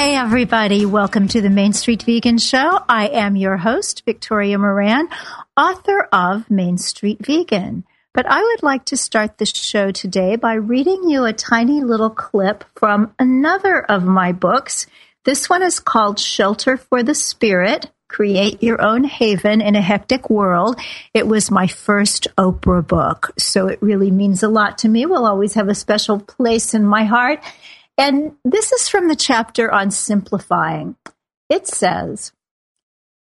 Hey, everybody. Welcome to the Main Street Vegan Show. I am your host, Victoria Moran, author of Main Street Vegan. But I would like to start the show today by reading you a tiny little clip from another of my books. This one is called Shelter for the Spirit Create Your Own Haven in a Hectic World. It was my first Oprah book, so it really means a lot to me. Will always have a special place in my heart. And this is from the chapter on simplifying. It says,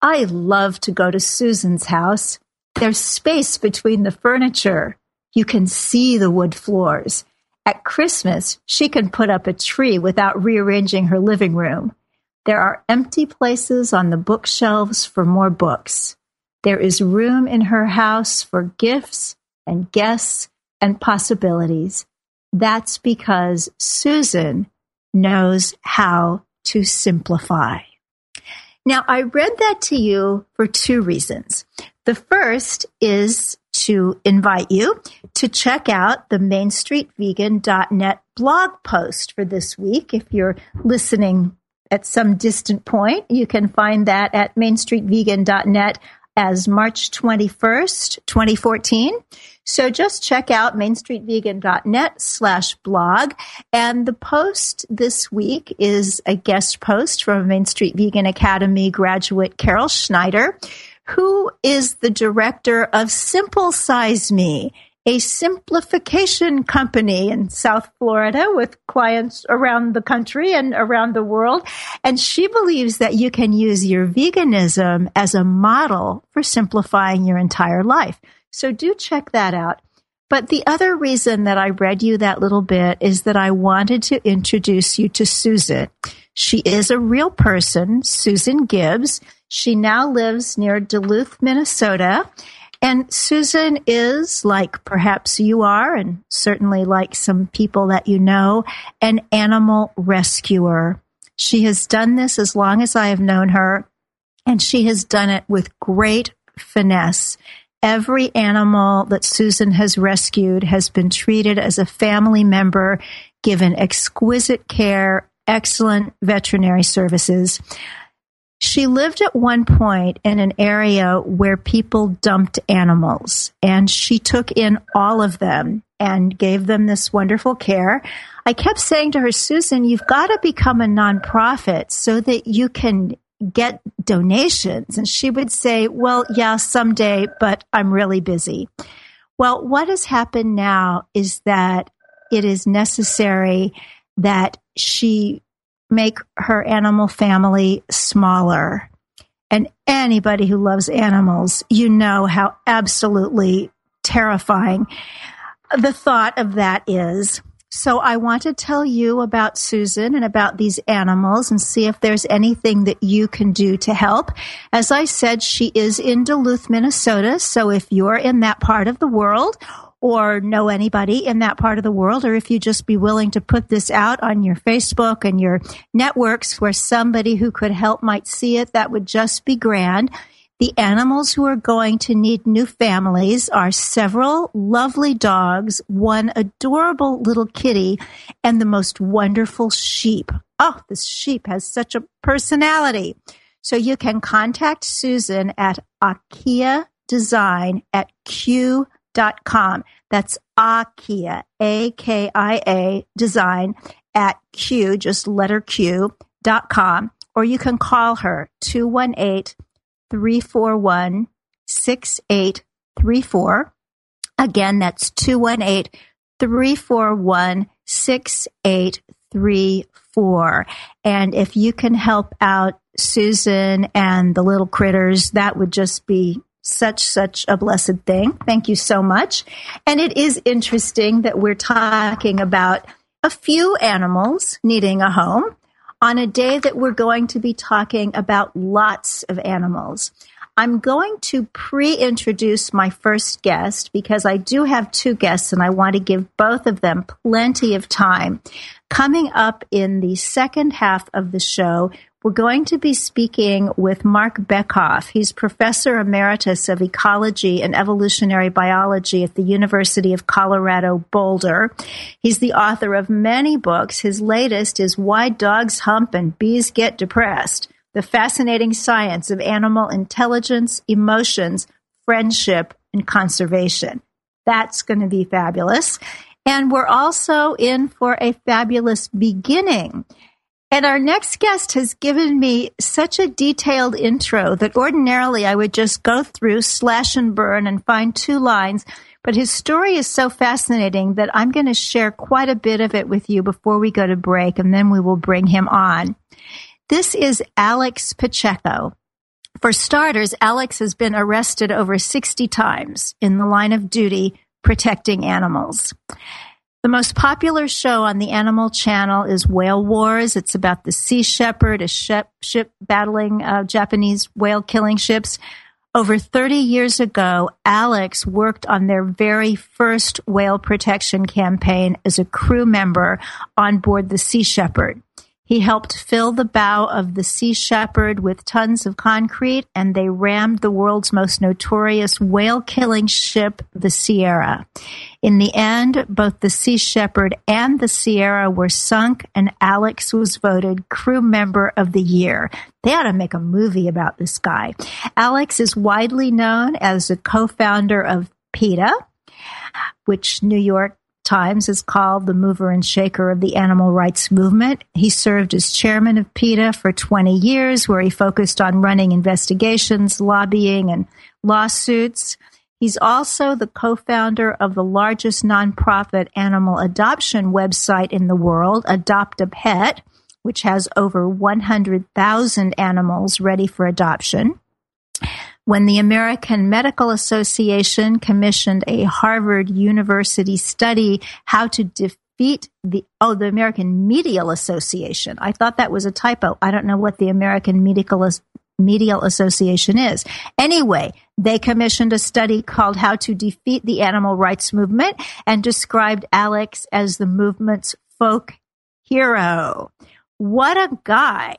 I love to go to Susan's house. There's space between the furniture. You can see the wood floors. At Christmas, she can put up a tree without rearranging her living room. There are empty places on the bookshelves for more books. There is room in her house for gifts and guests and possibilities. That's because Susan knows how to simplify. Now, I read that to you for two reasons. The first is to invite you to check out the mainstreetvegan.net blog post for this week. If you're listening at some distant point, you can find that at mainstreetvegan.net as March 21st, 2014. So just check out mainstreetvegan.net slash blog. And the post this week is a guest post from Main Street Vegan Academy graduate Carol Schneider, who is the director of Simple Size Me, a simplification company in South Florida with clients around the country and around the world. And she believes that you can use your veganism as a model for simplifying your entire life. So do check that out. But the other reason that I read you that little bit is that I wanted to introduce you to Susan. She is a real person, Susan Gibbs. She now lives near Duluth, Minnesota. And Susan is, like perhaps you are, and certainly like some people that you know, an animal rescuer. She has done this as long as I have known her, and she has done it with great finesse. Every animal that Susan has rescued has been treated as a family member, given exquisite care, excellent veterinary services. She lived at one point in an area where people dumped animals, and she took in all of them and gave them this wonderful care. I kept saying to her, Susan, you've got to become a nonprofit so that you can get donations. And she would say, Well, yeah, someday, but I'm really busy. Well, what has happened now is that it is necessary that she make her animal family smaller. And anybody who loves animals, you know how absolutely terrifying the thought of that is. So I want to tell you about Susan and about these animals and see if there's anything that you can do to help. As I said, she is in Duluth, Minnesota. So if you're in that part of the world or know anybody in that part of the world, or if you just be willing to put this out on your Facebook and your networks where somebody who could help might see it, that would just be grand. The animals who are going to need new families are several lovely dogs, one adorable little kitty, and the most wonderful sheep. Oh, this sheep has such a personality. So you can contact Susan at Akia Design at Q.com. That's Akia, A K I A Design at Q, just letter Q, dot com. Or you can call her 218 341 6834. Again, that's 218 341 6834. And if you can help out Susan and the little critters, that would just be such, such a blessed thing. Thank you so much. And it is interesting that we're talking about a few animals needing a home on a day that we're going to be talking about lots of animals. I'm going to pre introduce my first guest because I do have two guests and I want to give both of them plenty of time. Coming up in the second half of the show, we're going to be speaking with Marc Bekoff. He's professor emeritus of ecology and evolutionary biology at the University of Colorado Boulder. He's the author of many books. His latest is Why Dogs Hump and Bees Get Depressed The Fascinating Science of Animal Intelligence, Emotions, Friendship, and Conservation. That's going to be fabulous. And we're also in for a fabulous beginning. And our next guest has given me such a detailed intro that ordinarily I would just go through, slash and burn, and find two lines. But his story is so fascinating that I'm going to share quite a bit of it with you before we go to break, and then we will bring him on. This is Alex Pacheco. For starters, Alex has been arrested over 60 times in the line of duty protecting animals. The most popular show on the Animal Channel is Whale Wars. It's about the Sea Shepherd, a ship, ship battling uh, Japanese whale killing ships. Over 30 years ago, Alex worked on their very first whale protection campaign as a crew member on board the Sea Shepherd. He helped fill the bow of the Sea Shepherd with tons of concrete, and they rammed the world's most notorious whale killing ship, the Sierra. In the end, both the Sea Shepherd and the Sierra were sunk, and Alex was voted crew member of the year. They ought to make a movie about this guy. Alex is widely known as the co founder of PETA, which New York times is called the mover and shaker of the animal rights movement. He served as chairman of PETA for 20 years, where he focused on running investigations, lobbying, and lawsuits. He's also the co founder of the largest nonprofit animal adoption website in the world, Adopt a Pet, which has over 100,000 animals ready for adoption when the American Medical Association commissioned a Harvard University study how to defeat the oh the American Medial Association. I thought that was a typo. I don't know what the American Medical Medial Association is. Anyway, they commissioned a study called How to Defeat the Animal Rights Movement and described Alex as the movement's folk hero. What a guy.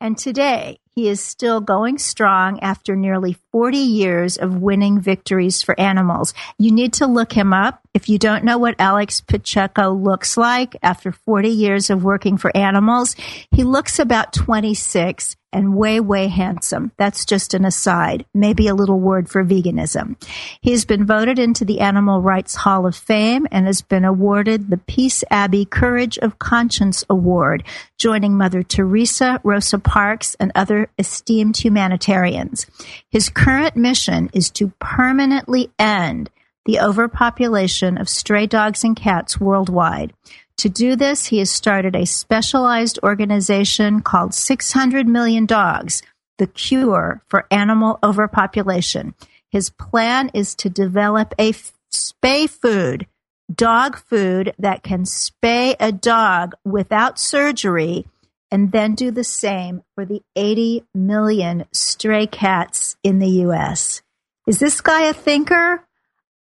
And today, he is still going strong after nearly 40 years of winning victories for animals. You need to look him up. If you don't know what Alex Pacheco looks like after 40 years of working for animals, he looks about 26 and way, way handsome. That's just an aside. Maybe a little word for veganism. He's been voted into the Animal Rights Hall of Fame and has been awarded the Peace Abbey Courage of Conscience Award, joining Mother Teresa, Rosa Parks, and other esteemed humanitarians. His current mission is to permanently end the overpopulation of stray dogs and cats worldwide. To do this, he has started a specialized organization called 600 Million Dogs, the cure for animal overpopulation. His plan is to develop a spay food, dog food that can spay a dog without surgery and then do the same for the 80 million stray cats in the US. Is this guy a thinker?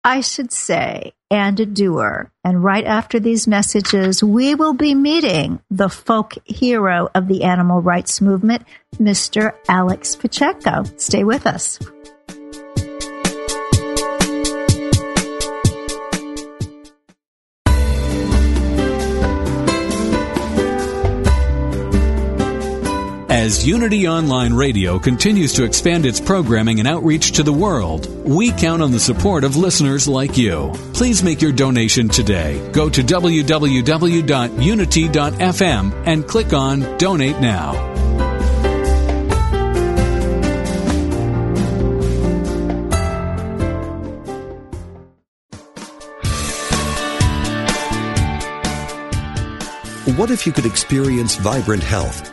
I should say, and a doer. And right after these messages, we will be meeting the folk hero of the animal rights movement, Mr. Alex Pacheco. Stay with us. As Unity Online Radio continues to expand its programming and outreach to the world, we count on the support of listeners like you. Please make your donation today. Go to www.unity.fm and click on Donate Now. What if you could experience vibrant health?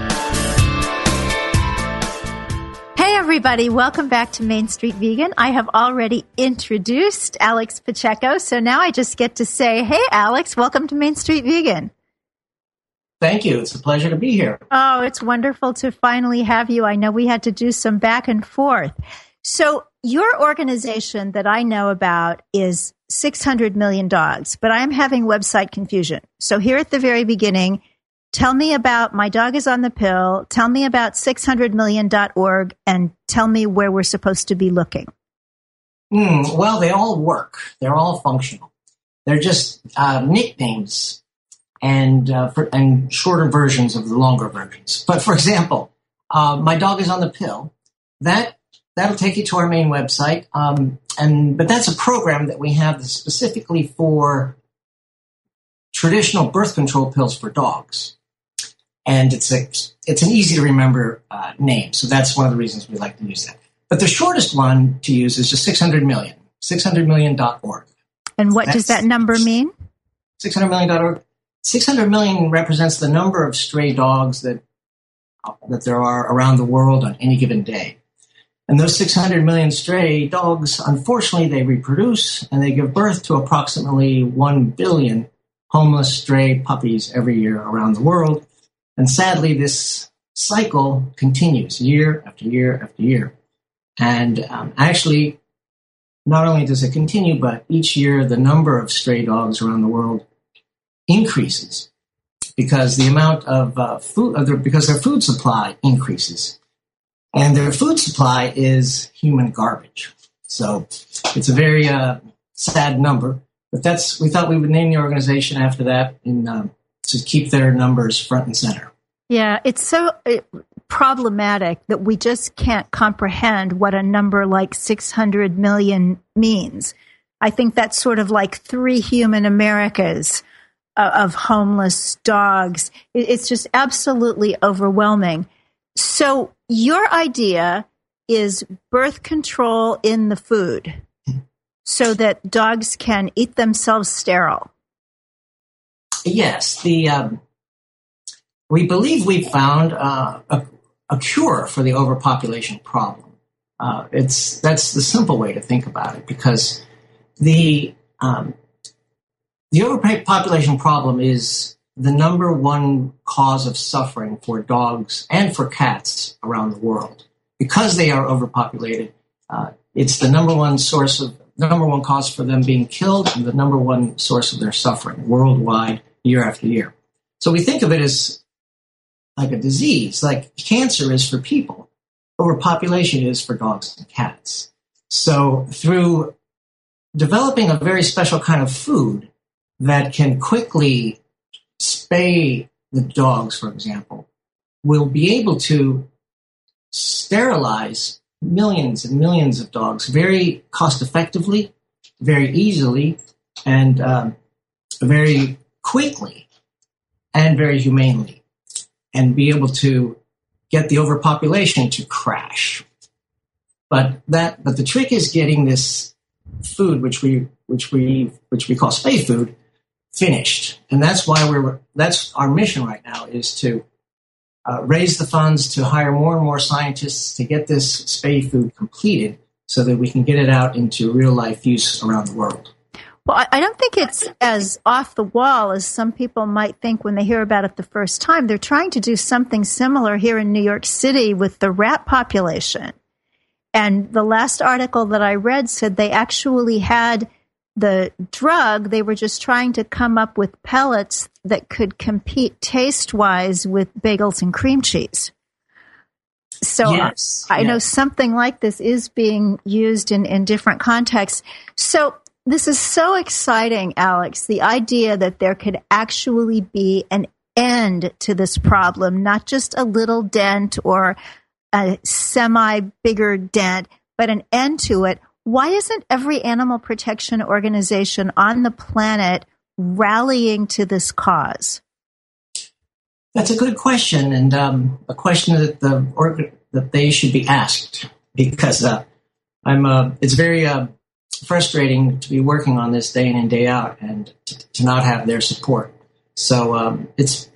Everybody. Welcome back to Main Street Vegan. I have already introduced Alex Pacheco, so now I just get to say, hey, Alex, welcome to Main Street Vegan. Thank you. It's a pleasure to be here. Oh, it's wonderful to finally have you. I know we had to do some back and forth. So, your organization that I know about is 600 million dogs, but I'm having website confusion. So, here at the very beginning, tell me about My Dog is on the Pill, tell me about 600million.org, and tell me where we're supposed to be looking. Mm, well, they all work, they're all functional. They're just uh, nicknames and, uh, for, and shorter versions of the longer versions. But for example, uh, My Dog is on the Pill, that that'll take you to our main website. Um, and but that's a program that we have specifically for traditional birth control pills for dogs, and it's a it's an easy to remember uh, name. So that's one of the reasons we like to use that. But the shortest one to use is just 600 million, 600million.org. And what that's does that number mean? 600 million.org. 600 million represents the number of stray dogs that that there are around the world on any given day. And those 600 million stray dogs, unfortunately, they reproduce and they give birth to approximately 1 billion homeless stray puppies every year around the world. And sadly, this cycle continues year after year after year. And um, actually, not only does it continue, but each year the number of stray dogs around the world increases because the amount of uh, food, uh, because their food supply increases. And their food supply is human garbage. So it's a very uh, sad number. But that's we thought we would name the organization after that in, um, to keep their numbers front and center. Yeah, it's so uh, problematic that we just can't comprehend what a number like 600 million means. I think that's sort of like three human Americas uh, of homeless dogs. It's just absolutely overwhelming. So, your idea is birth control in the food so that dogs can eat themselves sterile. Yes, the um, we believe we've found uh, a, a, cure for the overpopulation problem. Uh, it's that's the simple way to think about it because the um, the overpopulation problem is the number one cause of suffering for dogs and for cats around the world because they are overpopulated. Uh, it's the number one source of number one cause for them being killed and the number one source of their suffering worldwide year after year. So we think of it as like a disease, like cancer is for people, overpopulation is for dogs and cats. So through developing a very special kind of food that can quickly spay the dogs, for example, we'll be able to sterilize millions and millions of dogs very cost effectively, very easily, and um, very quickly, and very humanely, and be able to get the overpopulation to crash. But that, but the trick is getting this food, which we, which we, which we call spay food, finished, and that's why we're. That's our mission right now is to uh, raise the funds to hire more and more scientists to get this spay food completed so that we can get it out into real life use around the world. Well, I don't think it's as off the wall as some people might think when they hear about it the first time. They're trying to do something similar here in New York City with the rat population. And the last article that I read said they actually had the drug, they were just trying to come up with pellets that could compete taste wise with bagels and cream cheese. So yes, I, I yes. know something like this is being used in, in different contexts. So this is so exciting, Alex. The idea that there could actually be an end to this problem, not just a little dent or a semi bigger dent, but an end to it why isn't every animal protection organization on the planet rallying to this cause? That's a good question, and um, a question that the org- that they should be asked because uh, I'm. Uh, it's very uh, frustrating to be working on this day in and day out, and to, to not have their support. So um, it's.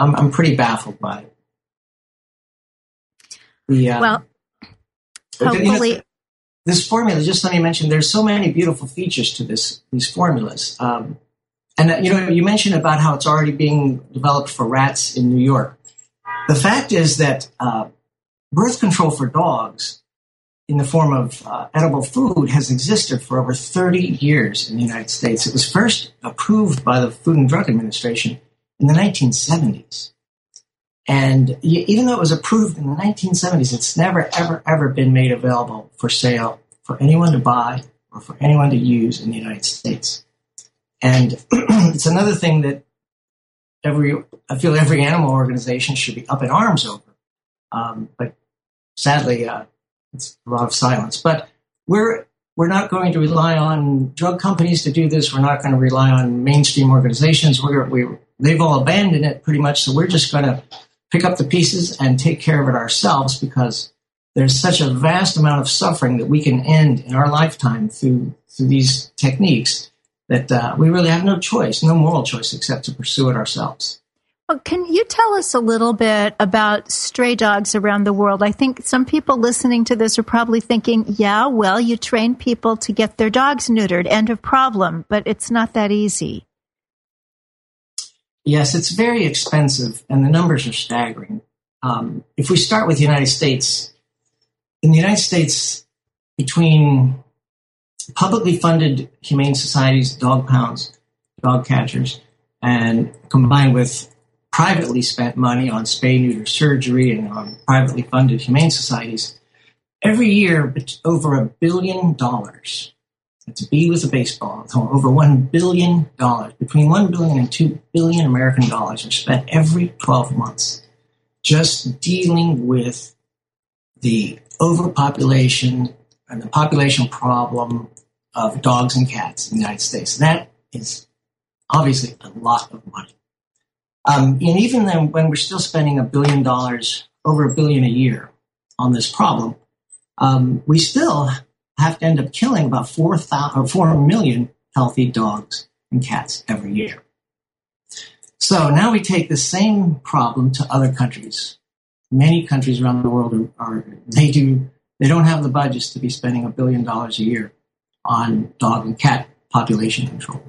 I'm, I'm pretty baffled by it. The, uh, well, hopefully, this formula, just let me mention, there's so many beautiful features to this these formulas. Um, and uh, you know, you mentioned about how it's already being developed for rats in New York. The fact is that uh, birth control for dogs, in the form of uh, edible food, has existed for over 30 years in the United States. It was first approved by the Food and Drug Administration in the 1970s. And even though it was approved in the 1970s, it's never, ever, ever been made available for sale for anyone to buy or for anyone to use in the United States. And it's another thing that every, I feel every animal organization should be up in arms over. Um, but sadly, uh, it's a lot of silence. But we're we're not going to rely on drug companies to do this. We're not going to rely on mainstream organizations. We're we they've all abandoned it pretty much. So we're just going to pick up the pieces and take care of it ourselves because there's such a vast amount of suffering that we can end in our lifetime through through these techniques that uh, we really have no choice, no moral choice except to pursue it ourselves. Well, can you tell us a little bit about stray dogs around the world? I think some people listening to this are probably thinking, yeah, well, you train people to get their dogs neutered, end of problem, but it's not that easy. Yes, it's very expensive, and the numbers are staggering. Um, if we start with the United States, in the United States, between publicly funded humane societies, dog pounds, dog catchers, and combined with privately spent money on spay neuter surgery and on privately funded humane societies, every year over a billion dollars. That's a B with a baseball. Over one billion dollars, between one billion and two billion American dollars, are spent every 12 months just dealing with the overpopulation and the population problem of dogs and cats in the United States. That is obviously a lot of money. Um, and even then, when we're still spending a billion dollars, over a billion a year on this problem, um, we still have to end up killing about 4, 4 million healthy dogs and cats every year. So now we take the same problem to other countries. Many countries around the world are they do they don't have the budgets to be spending a billion dollars a year on dog and cat population control.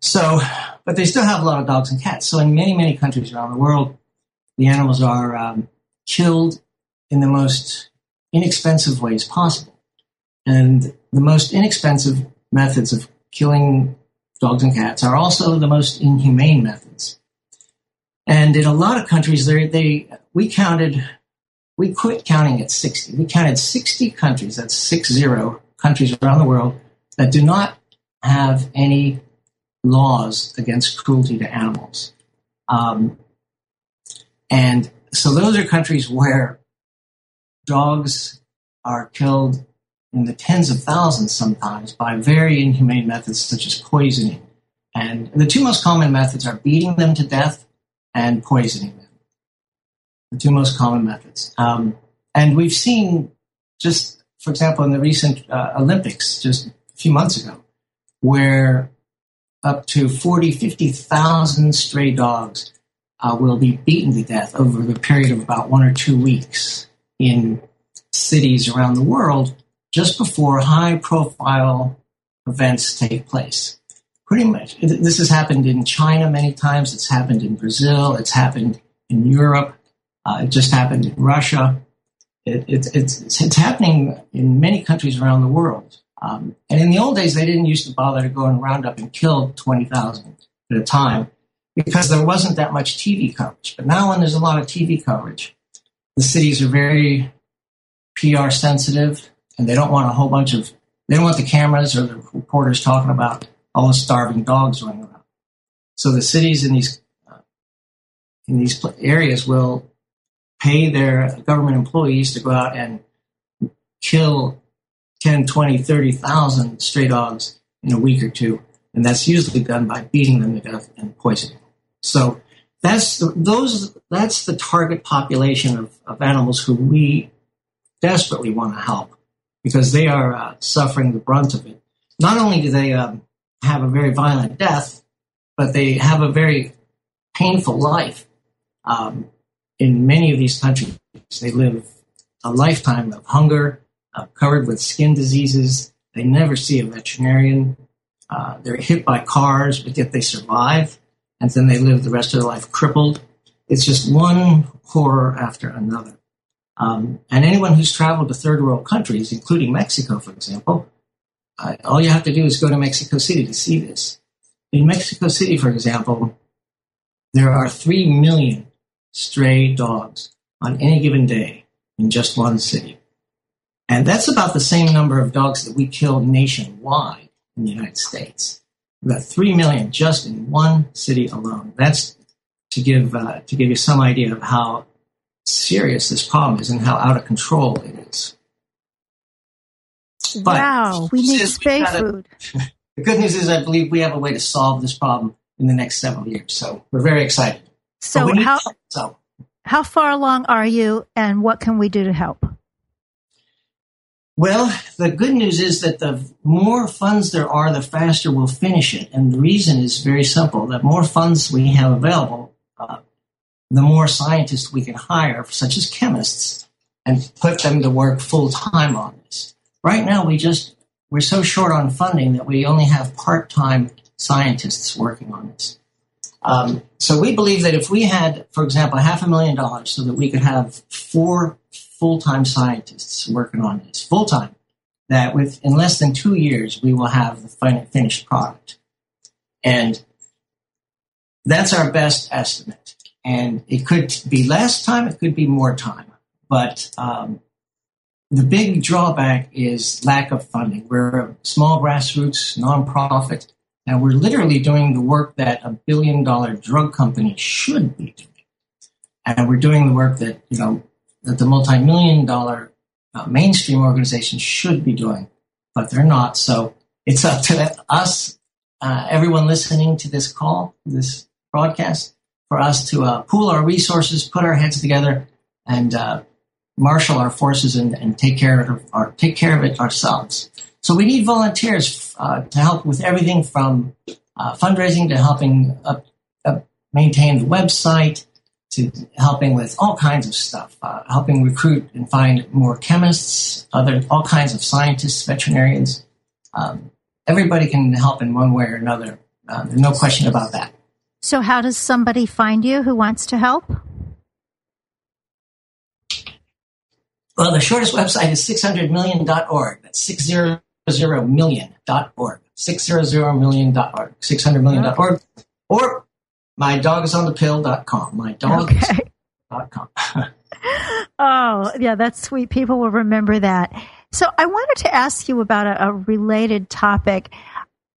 So but they still have a lot of dogs and cats. So in many, many countries around the world, the animals are um, killed in the most inexpensive ways possible. And the most inexpensive methods of killing dogs and cats are also the most inhumane methods. And in a lot of countries, they, they we counted, we quit counting at 60. We counted 60 countries, that's six zero countries around the world, that do not have any laws against cruelty to animals. Um, and so those are countries where dogs are killed in the tens of thousands sometimes by very inhumane methods such as poisoning. And the two most common methods are beating them to death and poisoning them. The two most common methods. Um, and we've seen just, for example, in the recent uh, Olympics just a few months ago, where up to 40, 50,000 stray dogs uh, will be beaten to death over the period of about one or two weeks in cities around the world just before high profile events take place. Pretty much. This has happened in China many times. It's happened in Brazil. It's happened in Europe. Uh, it just happened in Russia. It, it, it's, it's happening in many countries around the world. Um, and in the old days, they didn't used to bother to go and round up and kill 20,000 at a time because there wasn't that much TV coverage. But now when there's a lot of TV coverage, the cities are very PR sensitive and they don't want a whole bunch of, they don't want the cameras or the reporters talking about all the starving dogs running around. So the cities in these, uh, in these areas will pay their government employees to go out and kill 10, 20, 30,000 stray dogs in a week or two. And that's usually done by beating them to death and poisoning. So that's the, those, that's the target population of, of animals who we desperately want to help because they are uh, suffering the brunt of it. Not only do they um, have a very violent death, but they have a very painful life. Um, in many of these countries, they live a lifetime of hunger, uh, covered with skin diseases. They never see a veterinarian. Uh, they're hit by cars, but yet they survive. And then they live the rest of their life crippled. It's just one horror after another. Um, and anyone who's traveled to third world countries, including Mexico, for example, uh, all you have to do is go to Mexico City to see this. In Mexico City, for example, there are 3 million stray dogs on any given day in just one city. And that's about the same number of dogs that we kill nationwide in the United States. We've got three million just in one city alone. That's to give uh, to give you some idea of how serious this problem is and how out of control it is. But wow, we need spay we've got a- food. The good news is I believe we have a way to solve this problem in the next several years. So we're very excited. So how help, so how far along are you, and what can we do to help? Well, the good news is that the more funds there are, the faster we'll finish it. And the reason is very simple. The more funds we have available, uh, the more scientists we can hire, such as chemists, and put them to work full time on this. Right now, we just, we're so short on funding that we only have part time scientists working on this. Um, so we believe that if we had, for example, half a million dollars so that we could have four full-time scientists working on this full-time, that with in less than two years we will have the fin- finished product, and that's our best estimate. And it could be less time, it could be more time, but um, the big drawback is lack of funding. We're a small grassroots nonprofit, and we're literally doing the work that a billion dollar drug company should be doing. And we're doing the work that, you know, that the multi million dollar uh, mainstream organizations should be doing, but they're not. So it's up to us, uh, everyone listening to this call, this broadcast, for us to uh, pool our resources, put our heads together, and uh, marshal our forces and, and take care of our, take care of it ourselves. So we need volunteers uh, to help with everything from uh, fundraising to helping up, up maintain the website to helping with all kinds of stuff, uh, helping recruit and find more chemists, other all kinds of scientists, veterinarians. Um, everybody can help in one way or another. Uh, there's no question about that. So, how does somebody find you who wants to help? Well, the shortest website is 600million.org. That's 600million.org. 600million.org. 600million.org. Or my dog is on the pill.com. My dog Okay. com. Oh, yeah, that's sweet. People will remember that. So, I wanted to ask you about a, a related topic.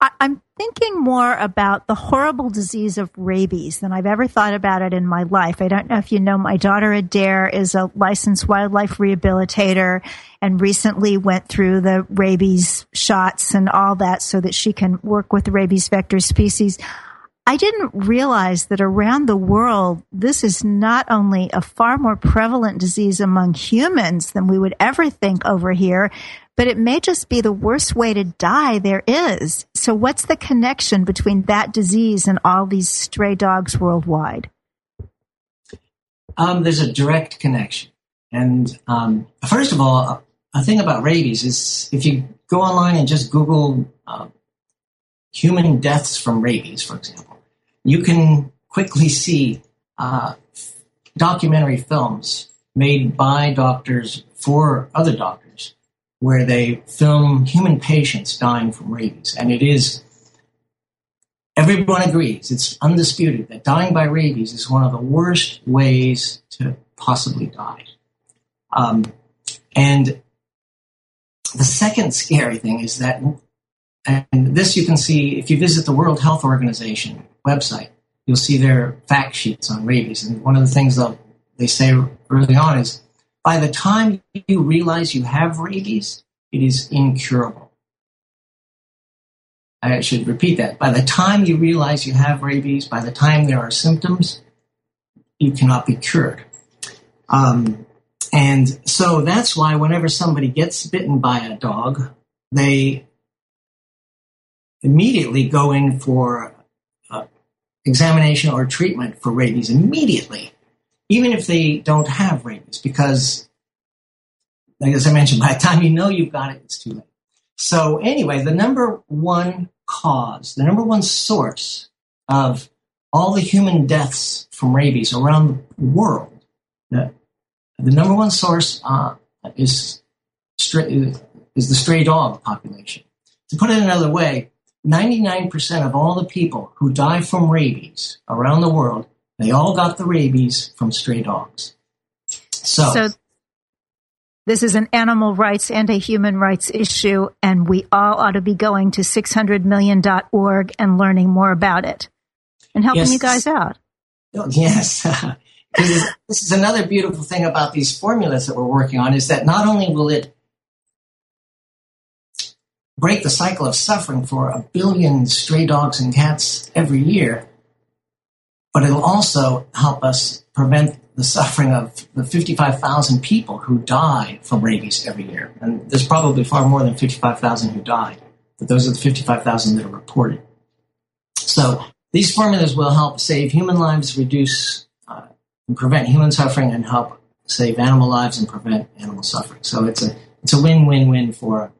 I, I'm thinking more about the horrible disease of rabies than I've ever thought about it in my life. I don't know if you know, my daughter Adair is a licensed wildlife rehabilitator and recently went through the rabies shots and all that so that she can work with rabies vector species. I didn't realize that around the world, this is not only a far more prevalent disease among humans than we would ever think over here, but it may just be the worst way to die there is. So, what's the connection between that disease and all these stray dogs worldwide? Um, there's a direct connection. And um, first of all, a thing about rabies is if you go online and just Google uh, human deaths from rabies, for example, you can quickly see uh, documentary films made by doctors for other doctors where they film human patients dying from rabies. And it is, everyone agrees, it's undisputed that dying by rabies is one of the worst ways to possibly die. Um, and the second scary thing is that, and this you can see if you visit the World Health Organization website, you'll see their fact sheets on rabies. And one of the things they'll, say early on is by the time you realize you have rabies, it is incurable. I should repeat that. By the time you realize you have rabies, by the time there are symptoms, you cannot be cured. Um, and so that's why whenever somebody gets bitten by a dog, they immediately go in for uh, examination or treatment for rabies immediately, even if they don't have rabies, because, like as I mentioned, by the time you know you've got it, it's too late. So anyway, the number one cause, the number one source of all the human deaths from rabies around the world, the, the number one source uh, is is the stray dog population. To put it another way, 99% of all the people who die from rabies around the world, they all got the rabies from stray dogs. So, So, this is an animal rights and a human rights issue, and we all ought to be going to 600million.org and learning more about it and helping Yes. you guys out. Oh, yes. this, is, this is another beautiful thing about these formulas that we're working on is that not only will it break the cycle of suffering for a billion stray dogs and cats every year, but it'll also help us prevent the suffering of the 55,000 people who die from rabies every year. And there's probably far more than 55,000 who die, but those are the 55,000 that are reported. So these formulas will help save human lives, reduce uh, and prevent human suffering, and help save animal lives and prevent animal suffering. So it's a it's a win-win-win for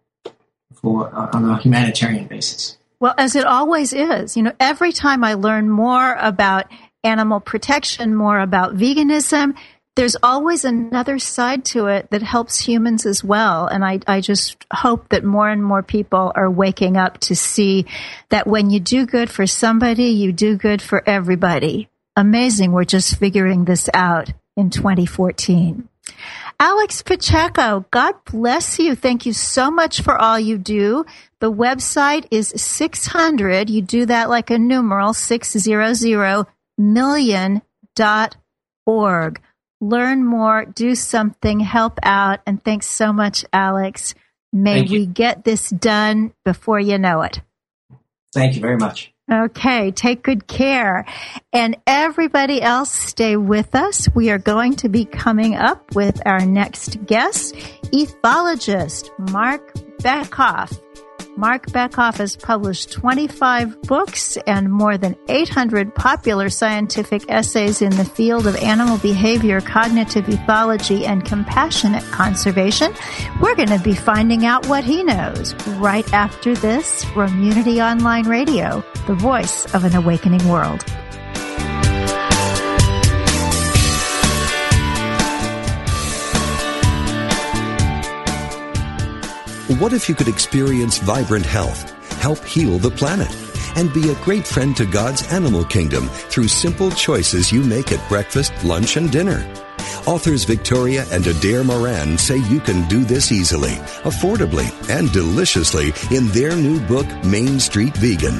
for uh, on a humanitarian basis. Well, as it always is, you know, every time I learn more about animal protection, more about veganism, there's always another side to it that helps humans as well. And I, I just hope that more and more people are waking up to see that when you do good for somebody, you do good for everybody. Amazing. We're just figuring this out in 2014. Alex Pacheco, God bless you. Thank you so much for all you do. The website is 600. You do that like a numeral, 600 million dot org. Learn more, do something, help out. And thanks so much, Alex. May we get this done before you know it. Thank you very much. Okay, take good care. And everybody else, stay with us. We are going to be coming up with our next guest, ethologist Marc Bekoff. Marc Bekoff has published 25 books and more than 800 popular scientific essays in the field of animal behavior, cognitive ethology, and compassionate conservation. We're going to be finding out what he knows right after this from Unity Online Radio, the voice of an awakening world. What if you could experience vibrant health, help heal the planet, and be a great friend to God's animal kingdom through simple choices you make at breakfast, lunch, and dinner? Authors Victoria and Adair Moran say you can do this easily, affordably, and deliciously in their new book, Main Street Vegan.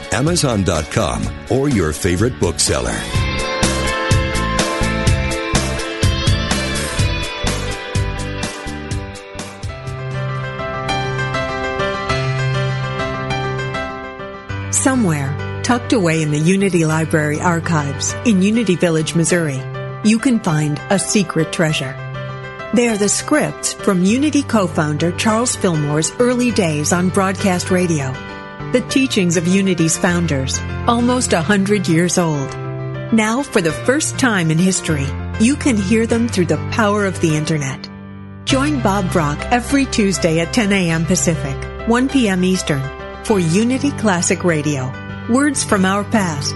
Amazon.com, or your favorite bookseller. Somewhere, tucked away in the Unity Library archives in Unity Village, Missouri, you can find a secret treasure. They are the scripts from Unity co-founder Charles Fillmore's early days on broadcast radio the teachings of Unity's founders, almost a hundred years old. Now, for the first time in history, you can hear them through the power of the internet. Join Bob Brock every Tuesday at 10 a.m. Pacific, 1 p.m. Eastern for Unity Classic Radio, Words from Our Past.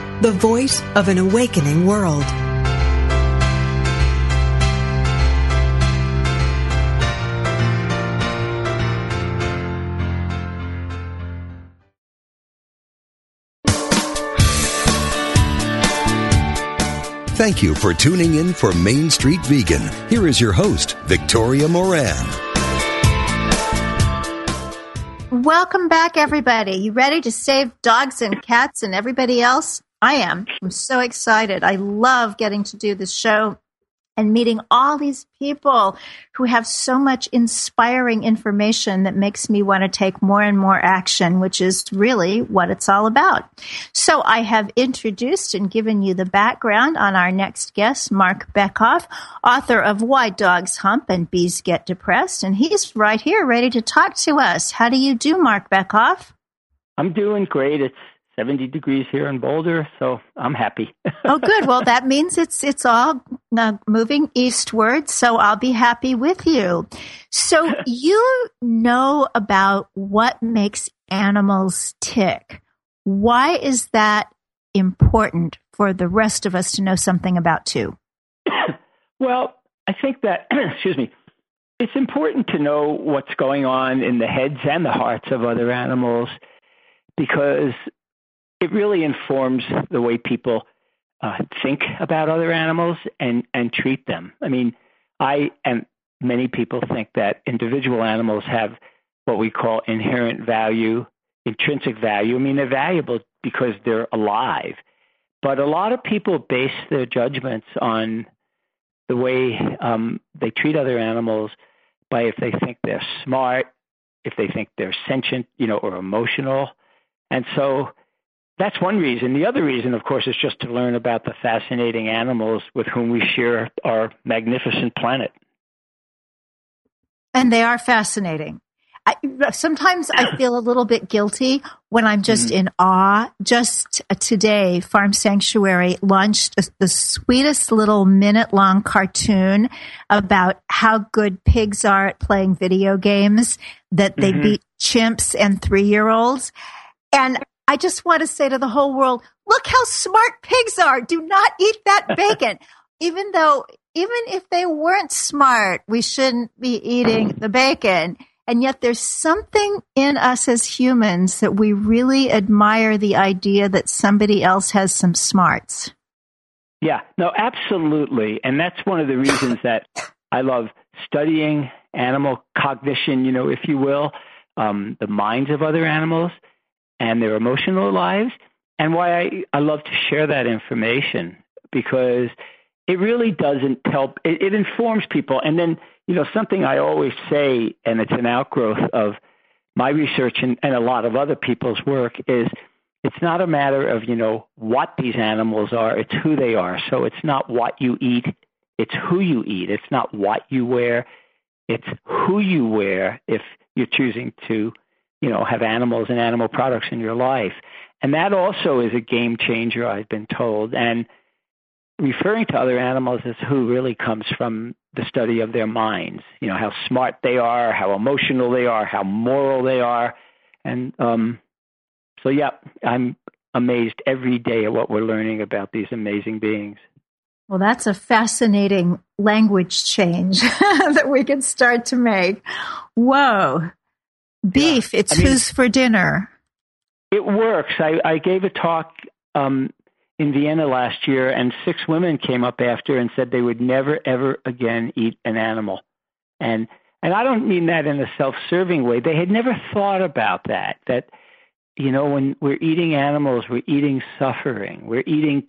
the voice of an awakening world. Thank you for tuning in for Main Street Vegan. Here is your host, Victoria Moran. Welcome back, everybody. You ready to save dogs and cats and everybody else? I am. I'm so excited. I love getting to do this show and meeting all these people who have so much inspiring information that makes me want to take more and more action, which is really what it's all about. So I have introduced and given you the background on our next guest, Marc Bekoff, author of Why Dogs Hump and Bees Get Depressed. And he's right here ready to talk to us. How do you do, Marc Bekoff? I'm doing great. It's 70 degrees here in Boulder, so I'm happy. oh, good. Well, that means it's it's all uh, moving eastward, so I'll be happy with you. So you know about what makes animals tick. Why is that important for the rest of us to know something about too? well, I think that excuse me, it's important to know what's going on in the heads and the hearts of other animals because it really informs the way people uh, think about other animals and, and treat them. I mean, I and many people think that individual animals have what we call inherent value, intrinsic value. I mean, they're valuable because they're alive. But a lot of people base their judgments on the way um, they treat other animals by if they think they're smart, if they think they're sentient, you know, or emotional. And so that's one reason. The other reason, of course, is just to learn about the fascinating animals with whom we share our magnificent planet. And they are fascinating. I, sometimes I feel a little bit guilty when I'm just mm-hmm. in awe. Just today, Farm Sanctuary launched a, the sweetest little minute long cartoon about how good pigs are at playing video games, that they mm-hmm. beat chimps and three year olds. And I just want to say to the whole world, look how smart pigs are. Do not eat that bacon. even though, even if they weren't smart, we shouldn't be eating the bacon. And yet there's something in us as humans that we really admire the idea that somebody else has some smarts. Yeah, no, absolutely. And that's one of the reasons that I love studying animal cognition, you know, if you will, um, the minds of other animals and their emotional lives, and why I, I love to share that information because it really doesn't help. It, it informs people. And then you know, something I always say, and it's an outgrowth of my research and, and a lot of other people's work, is it's not a matter of, you know, what these animals are, it's who they are. So it's not what you eat, it's who you eat. It's not what you wear, it's who you wear if you're choosing to, you know, have animals and animal products in your life. And that also is a game changer, I've been told. And referring to other animals as who really comes from the study of their minds. You know how smart they are, how emotional they are, how moral they are, and um, so yeah, I'm amazed every day at what we're learning about these amazing beings. Well, that's a fascinating language change that we can start to make. Whoa, beef! Yeah. It's I mean, who's for dinner. It works. I, I gave a talk um, in Vienna last year, and six women came up after and said they would never ever again eat an animal. And and I don't mean that in a self-serving way. They had never thought about that. That you know, when we're eating animals, we're eating suffering. We're eating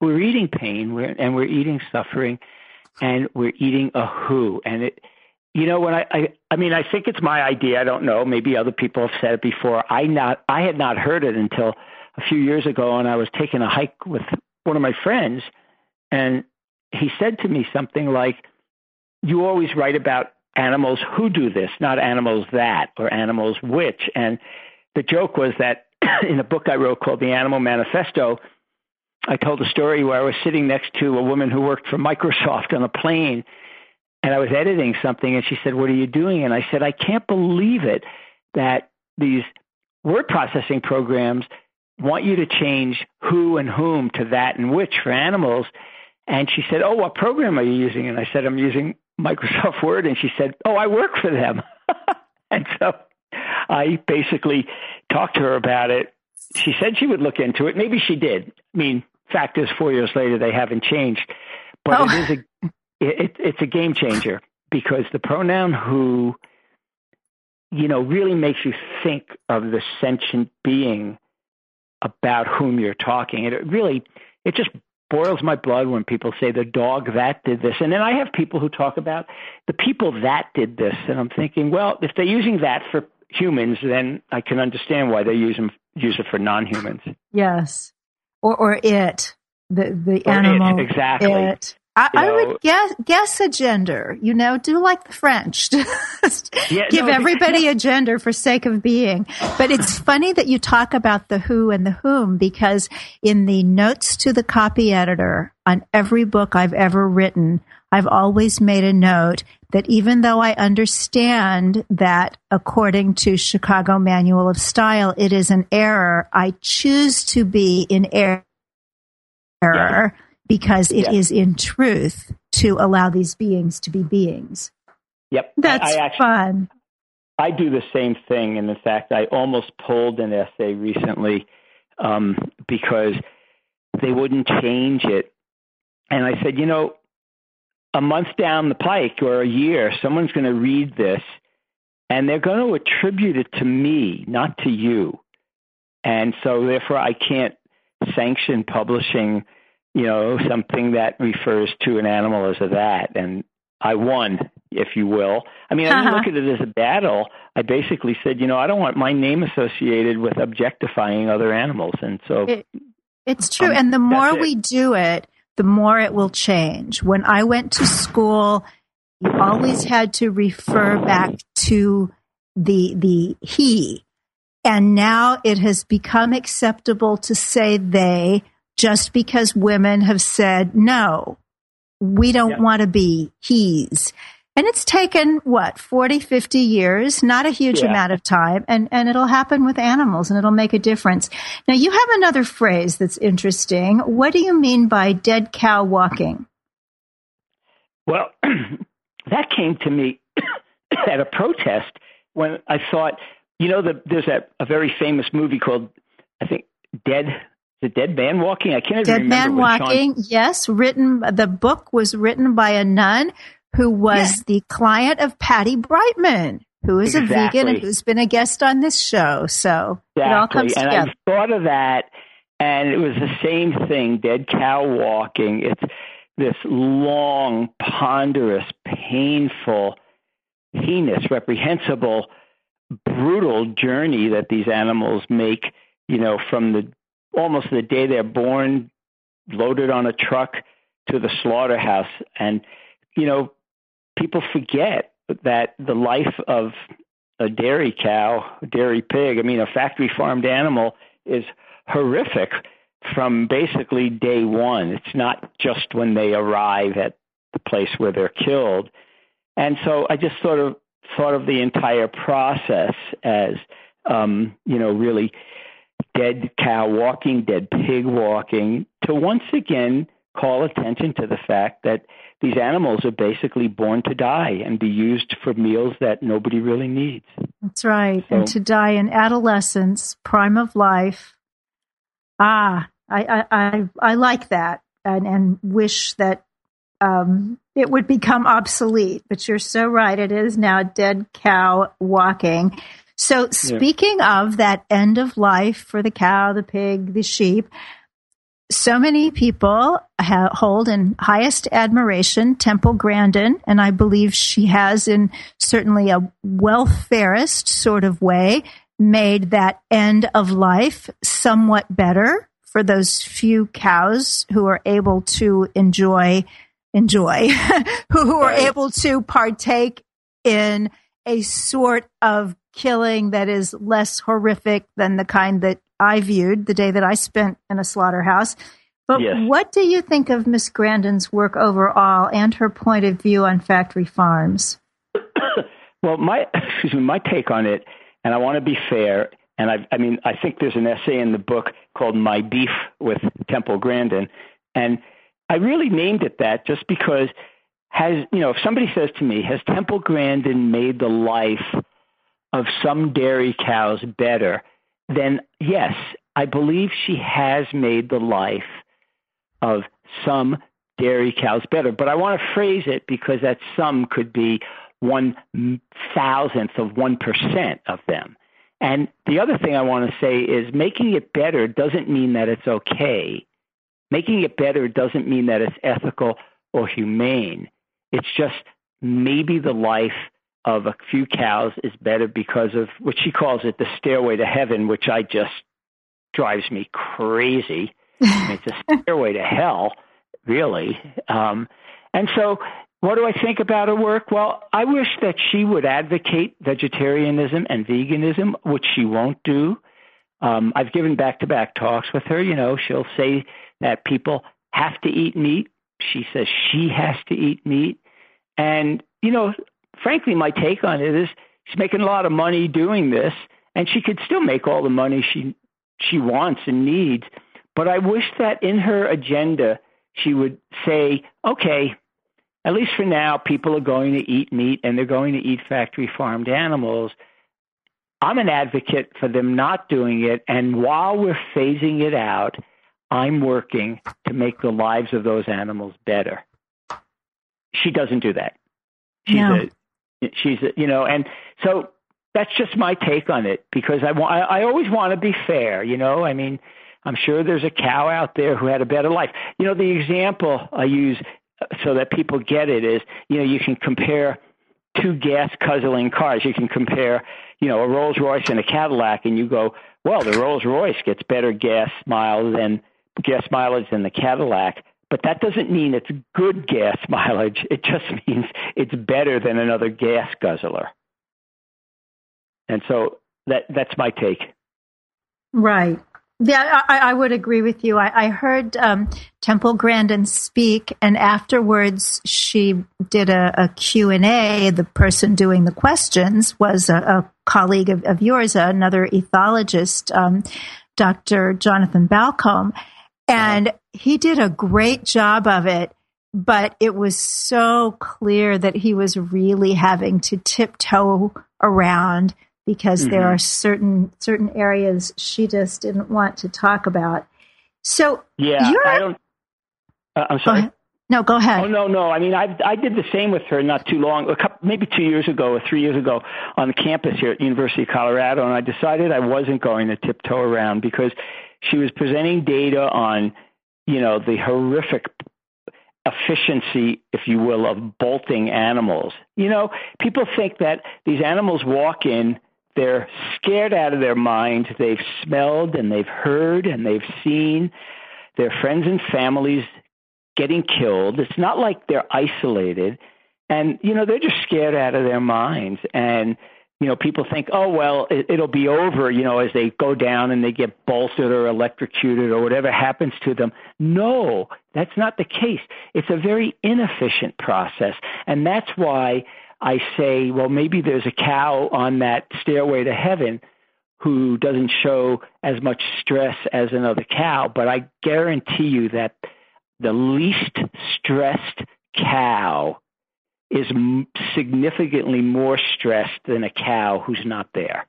we're eating pain. We're, and we're eating suffering, and we're eating a who. And it, you know, when I, I I mean, I think it's my idea. I don't know. Maybe other people have said it before. I not I had not heard it until a few years ago, and I was taking a hike with one of my friends, and he said to me something like, "You always write about animals who do this, not animals that or animals which." And the joke was that in a book I wrote called The Animal Manifesto, I told a story where I was sitting next to a woman who worked for Microsoft on a plane, and I was editing something, and she said, "What are you doing?" And I said, "I can't believe it that these word processing programs want you to change who and whom to that and which for animals. And she said, Oh, what program are you using? And I said, I'm using Microsoft Word. And she said, Oh, I work for them. and so I basically talked to her about it. She said she would look into it. Maybe she did. I mean, fact is, four years later, they haven't changed. But oh. it is a it, it's a game changer because the pronoun who, you know, really makes you think of the sentient being about whom you're talking. And it really, it just boils my blood when people say the dog that did this. And then I have people who talk about the people that did this. And I'm thinking, well, if they're using that for humans, then I can understand why they use, them, use it for non humans. Yes. Or, or it, the, the or animal. It, exactly. It. I, I would guess guess a gender. You know, do like the French. yeah, Give no, everybody a gender for sake of being. But it's funny that you talk about the who and the whom because in the notes to the copy editor on every book I've ever written, I've always made a note that even though I understand that according to Chicago Manual of Style, it is an error, I choose to be in error. Yeah because it is in truth to allow these beings to be beings. Yep. That's I, I actually, fun. I do the same thing. And in fact, I almost pulled an essay recently um, because they wouldn't change it. And I said, you know, a month down the pike or a year, someone's going to read this and they're going to attribute it to me, not to you. And so, therefore, I can't sanction publishing you know, something that refers to an animal as a that. And I won, if you will. I mean, I didn't look at it as a battle. I basically said, you know, I don't want my name associated with objectifying other animals. And so it, it's true. Um, and the more we do it, the more it will change. When I went to school, you always had to refer back to the the he. And now it has become acceptable to say they just because women have said, no, we don't yeah. want to be he's. And it's taken what, 40, 50 years, not a huge yeah. amount of time. And, and it'll happen with animals and it'll make a difference. Now you have another phrase that's interesting. What do you mean by dead cow walking? Well, that came to me at a protest when I thought, you know, the, there's a, a very famous movie called, I think, Dead the Dead Man Walking? I can't remember. Dead Man Walking, Sean... yes. Written, the book was written by a nun who was yeah. the client of Patti Breitman, who is exactly. a vegan and who's been a guest on this show. So exactly. it all comes and together. I thought of that, and it was the same thing. Dead cow walking. It's this long, ponderous, painful, heinous, reprehensible, brutal journey that these animals make. You know, from the almost the day they're born, loaded on a truck to the slaughterhouse. And, you know, people forget that the life of a dairy cow, a dairy pig, I mean, a factory farmed animal is horrific from basically day one. It's not just when they arrive at the place where they're killed. And so I just sort of thought of the entire process as, um, you know, really dead cow walking, dead pig walking, to once again call attention to the fact that these animals are basically born to die and be used for meals that nobody really needs. That's right. So, and to die in adolescence, prime of life. Ah, I, I, I, I like that and, and wish that um, it would become obsolete. But you're so right. It is now dead cow walking. So, speaking yeah. of that end of life for the cow, the pig, the sheep, so many people ha- hold in highest admiration Temple Grandin, and I believe she has, in certainly a welfarist sort of way, made that end of life somewhat better for those few cows who are able to enjoy enjoy who, who are able to partake in a sort of killing that is less horrific than the kind that I viewed the day that I spent in a slaughterhouse. But yes. what do you think of Miss Grandin's work overall and her point of view on factory farms? well, my excuse me, my take on it, and I want to be fair. And I, I mean, I think there's an essay in the book called "My Beef with Temple Grandin," and I really named it that just because has you know if somebody says to me, "Has Temple Grandin made the life of some dairy cows better, then yes, I believe she has made the life of some dairy cows better. But I want to phrase it because that some could be one thousandth of one percent of them. And the other thing I want to say is making it better doesn't mean that it's okay. Making it better doesn't mean that it's ethical or humane. It's just maybe the life of a few cows is better because of what she calls it the stairway to heaven, which I just drives me crazy. it's a stairway to hell really. Um, and so, what do I think about her work? Well, I wish that she would advocate vegetarianism and veganism, which she won't do. Um, I've given back to back talks with her. You know, she'll say that people have to eat meat. She says she has to eat meat. And, you know, frankly, my take on it is she's making a lot of money doing this, and she could still make all the money she she wants and needs. But I wish that in her agenda she would say, okay, at least for now, people are going to eat meat and they're going to eat factory farmed animals. I'm an advocate for them not doing it. And while we're phasing it out, I'm working to make the lives of those animals better. She doesn't do that. She's no. a, she's you know, and so that's just my take on it because I want, I, I always want to be fair, you know, I mean, I'm sure there's a cow out there who had a better life. You know, the example I use uh, so that people get it is, you know, you can compare two gas guzzling cars. You can compare, you know, a Rolls Royce and a Cadillac, and you go, well, the Rolls Royce gets better gas miles than gas mileage than the Cadillac. But that doesn't mean it's good gas mileage. It just means it's better than another gas guzzler. And so that that's my take. Right. Yeah, I, I, would agree with you. I, I heard um, Temple Grandin speak, and afterwards she did a, a Q&A. The person doing the questions was a, a colleague of, of, yours, another ethologist, um, Dr. Jonathan Balcombe. And he did a great job of it, but it was so clear that he was really having to tiptoe around because mm-hmm. there are certain certain areas she just didn't want to talk about. So yeah, I don't. Uh, I'm sorry. Go no, go ahead. Oh no, no. I mean, I I did the same with her not too long, a couple, maybe two years ago or three years ago on the campus here at University of Colorado, and I decided I wasn't going to tiptoe around because she was presenting data on, you know, the horrific efficiency, if you will, of bolting animals. You know, people think that these animals walk in they're scared out of their minds. They've smelled and they've heard and they've seen their friends and families getting killed. It's not like they're isolated. And, you know, they're just scared out of their minds. And, you know, people think, oh, well, it, it'll be over, you know, as they go down and they get bolted or electrocuted or whatever happens to them. No, that's not the case. It's a very inefficient process. And that's why I say, well, maybe there's a cow on that stairway to heaven who doesn't show as much stress as another cow, but I guarantee you that the least stressed cow is m- significantly more stressed than a cow who's not there.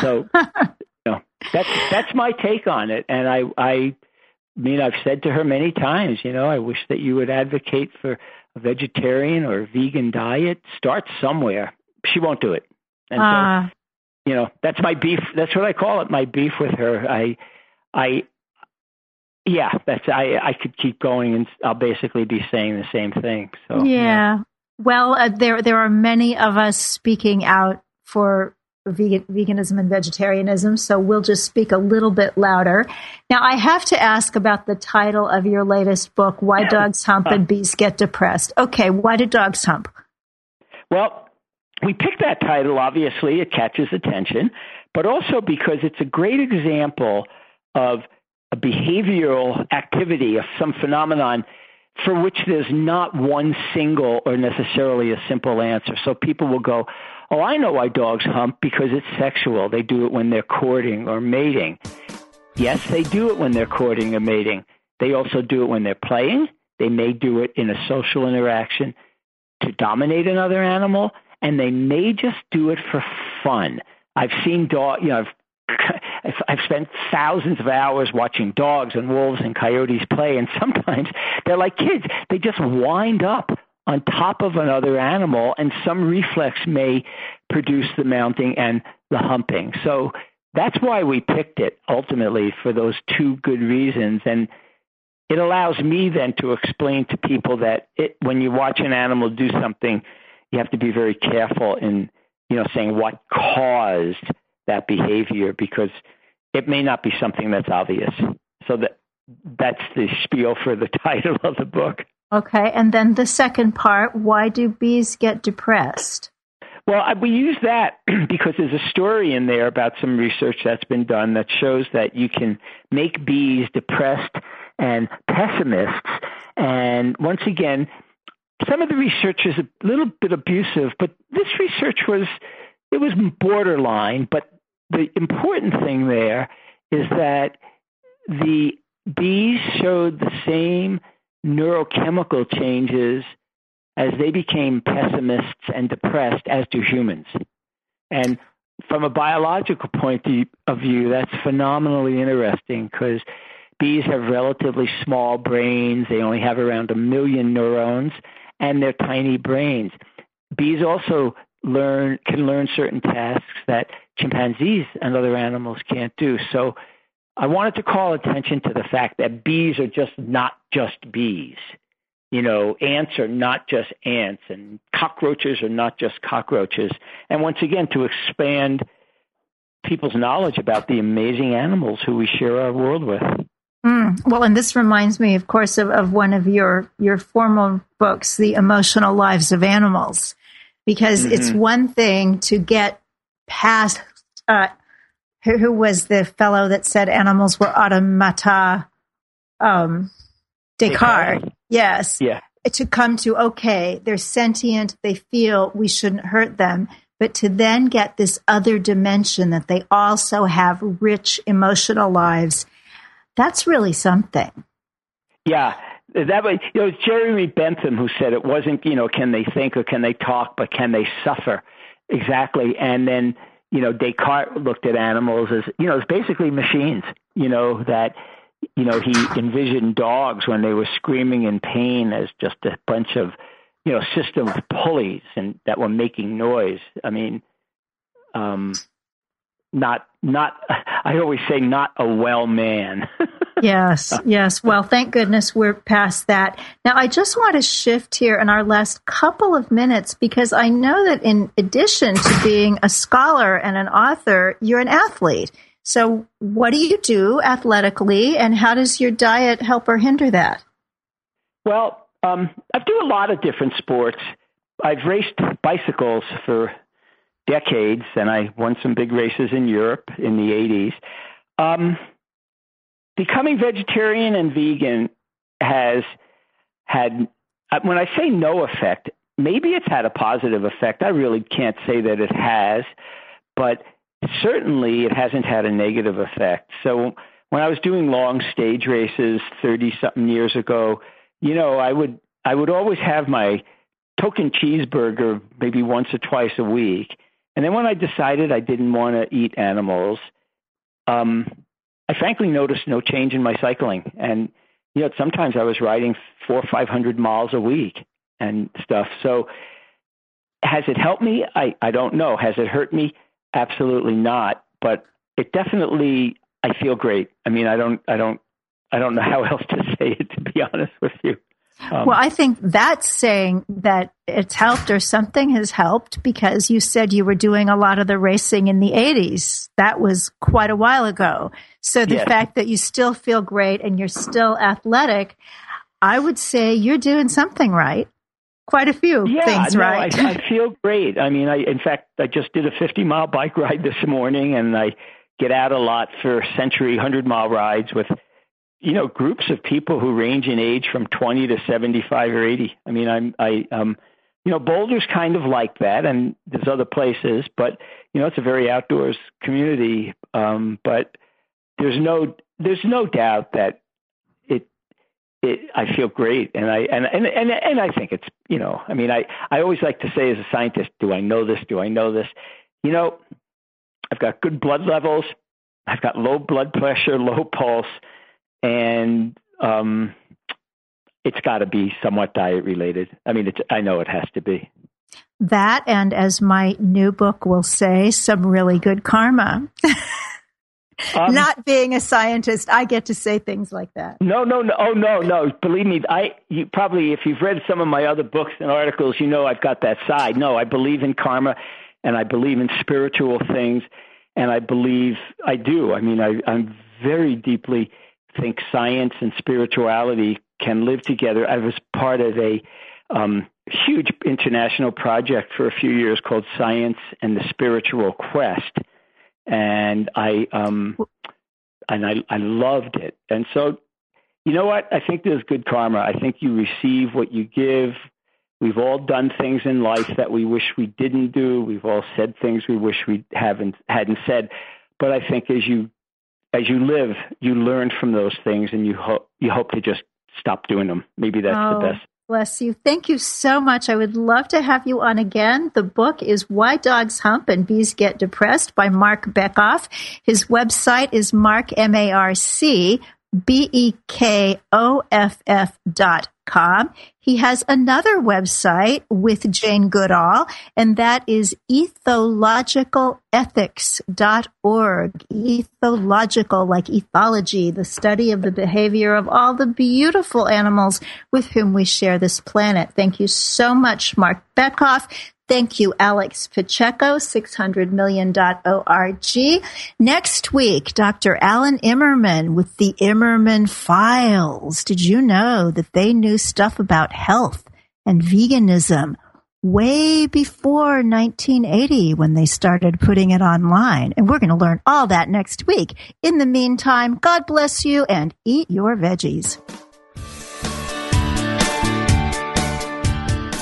So, you know, that's that's my take on it, and I I mean I've said to her many times, you know, I wish that you would advocate for a vegetarian or a vegan diet, start somewhere. She won't do it. And uh. so, ah. you know, that's my beef. That's what I call it. My beef with her. I, I, yeah, that's I. I could keep going, and I'll basically be saying the same thing. So yeah. yeah. Well, uh, there there are many of us speaking out for vegan, veganism and vegetarianism, so we'll just speak a little bit louder. Now, I have to ask about the title of your latest book, Why Dogs Hump and Bees Get Depressed. Okay, why do dogs hump? Well, we picked that title, obviously, it catches attention, but also because it's a great example of a behavioral activity, of some phenomenon for which there's not one single or necessarily a simple answer. So people will go, Oh, I know why dogs hump because it's sexual. They do it when they're courting or mating. Yes, they do it when they're courting or mating. They also do it when they're playing. They may do it in a social interaction to dominate another animal, and they may just do it for fun. I've seen dog, you know, I've, I've spent thousands of hours watching dogs and wolves and coyotes play, and sometimes they're like kids. They just wind up on top of another animal, and some reflex may produce the mounting and the humping. So that's why we picked it ultimately for those two good reasons. And it allows me then to explain to people that it, when you watch an animal do something, you have to be very careful in you know saying what caused that behavior because it may not be something that's obvious. So that that's the spiel for the title of the book. Okay, and then the second part: Why do bees get depressed? Well, we use that because there's a story in there about some research that's been done that shows that you can make bees depressed and pessimists. And once again, some of the research is a little bit abusive, but this research was it was borderline. But the important thing there is that the bees showed the same neurochemical changes as they became pessimists and depressed, as do humans. And from a biological point of view, that's phenomenally interesting because bees have relatively small brains. They only have around a million neurons, and they're tiny brains. Bees also learn can learn certain tasks that chimpanzees and other animals can't do. So I wanted to call attention to the fact that bees are just not just bees. You know, ants are not just ants, and cockroaches are not just cockroaches. And once again, to expand people's knowledge about the amazing animals who we share our world with. Mm. Well, and this reminds me, of course, of, of one of your your formal books, "The Emotional Lives of Animals," because mm-hmm. it's one thing to get past. Uh, who, who, was the fellow that said animals were automata? Um, Descartes. Descartes. Yes. Yeah. To come to okay, they're sentient, they feel we shouldn't hurt them, but to then get this other dimension that they also have rich emotional lives that's really something. Yeah. That way, you know, Jeremy Bentham who said it wasn't, you know, can they think or can they talk, but can they suffer? Exactly. And then, you know, Descartes looked at animals as, you know, as basically machines, you know, that, you know, he envisioned dogs when they were screaming in pain as just a bunch of, you know, system of pulleys and that were making noise. I mean, um, not not I always say not a well man. yes, yes. Well, thank goodness we're past that. Now, I just want to shift here in our last couple of minutes because I know that in addition to being a scholar and an author, you're an athlete. So, what do you do athletically, and how does your diet help or hinder that? Well, um, I do a lot of different sports. I've raced bicycles for decades, and I won some big races in Europe in the 80s. Um, becoming vegetarian and vegan has had, uh, when I say no effect, maybe it's had a positive effect. I really can't say that it has, but certainly it hasn't had a negative effect. So when I was doing long stage races 30 something years ago, you know, I would I would always have my token cheeseburger maybe once or twice a week. And then when I decided I didn't want to eat animals, um, I frankly noticed no change in my cycling. And you know, sometimes I was riding four or five hundred miles a week and stuff. So has it helped me? I, I don't know. Has it hurt me? Absolutely not. But it definitely I feel great. I mean I don't I don't I don't know how else to say it to be honest with you. Um, well, I think that's saying that it's helped or something has helped because you said you were doing a lot of the racing in the 80s. That was quite a while ago. So the yes. fact that you still feel great and you're still athletic, I would say you're doing something right. Quite a few yeah, things no, right. I, I feel great. I mean, I, in fact, I just did a 50 mile bike ride this morning and I get out a lot for century 100 mile rides with you know groups of people who range in age from 20 to 75 or 80 i mean i'm i um you know boulder's kind of like that and there's other places but you know it's a very outdoors community um but there's no there's no doubt that it it i feel great and i and and and, and i think it's you know i mean i i always like to say as a scientist do i know this do i know this you know i've got good blood levels i've got low blood pressure low pulse and um, it's got to be somewhat diet related. I mean, it's, I know it has to be. That, and as my new book will say, some really good karma. Um, Not being a scientist, I get to say things like that. No, no, no. Oh, no, no. Believe me, I you probably if you've read some of my other books and articles, you know I've got that side. No, I believe in karma, and I believe in spiritual things, and I believe I do. I mean, I, I'm very deeply think science and spirituality can live together. I was part of a um, huge international project for a few years called Science and the Spiritual Quest, and I um, and I, I loved it. And so, you know what? I think there's good karma. I think you receive what you give. We've all done things in life that we wish we didn't do. We've all said things we wish we haven't hadn't said. But I think as you as you live, you learn from those things, and you hope you hope to just stop doing them. Maybe that's oh, the best. Bless you. Thank you so much. I would love to have you on again. The book is Why Dogs Hump and Bees Get Depressed by Marc Bekoff. His website is mark, M-A-R-C, B-E-K-O-F-F dot com. He has another website with Jane Goodall, and that is ethologicalethics.org. Ethological, like ethology, the study of the behavior of all the beautiful animals with whom we share this planet. Thank you so much, Marc Bekoff. Thank you, Alex Pacheco, 600million.org. Next week, Dr. Alan Immerman with the Immerman Files. Did you know that they knew stuff about health and veganism way before 1980 when they started putting it online? And we're going to learn all that next week. In the meantime, God bless you and eat your veggies.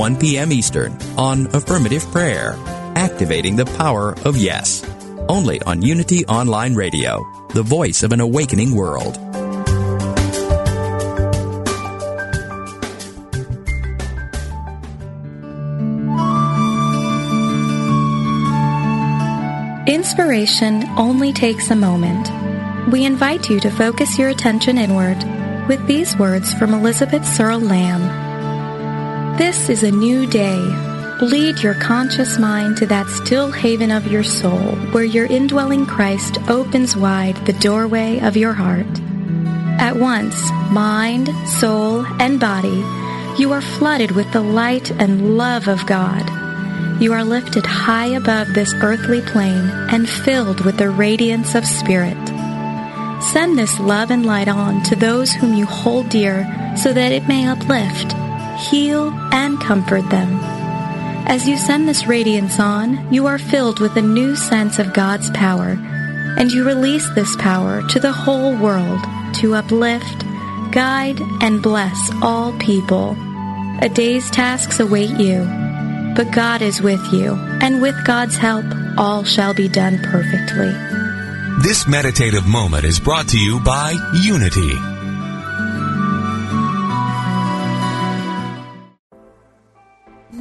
1 p.m. Eastern on Affirmative Prayer, activating the power of yes. Only on Unity Online Radio, the voice of an awakening world. Inspiration only takes a moment. We invite you to focus your attention inward with these words from Elizabeth Searle Lamb. This is a new day. Lead your conscious mind to that still haven of your soul where your indwelling Christ opens wide the doorway of your heart. At once, mind, soul, and body, you are flooded with the light and love of God. You are lifted high above this earthly plane and filled with the radiance of Spirit. Send this love and light on to those whom you hold dear so that it may uplift heal, and comfort them. As you send this radiance on, you are filled with a new sense of God's power, and you release this power to the whole world to uplift, guide, and bless all people. A day's tasks await you, but God is with you, and with God's help, all shall be done perfectly. This meditative moment is brought to you by Unity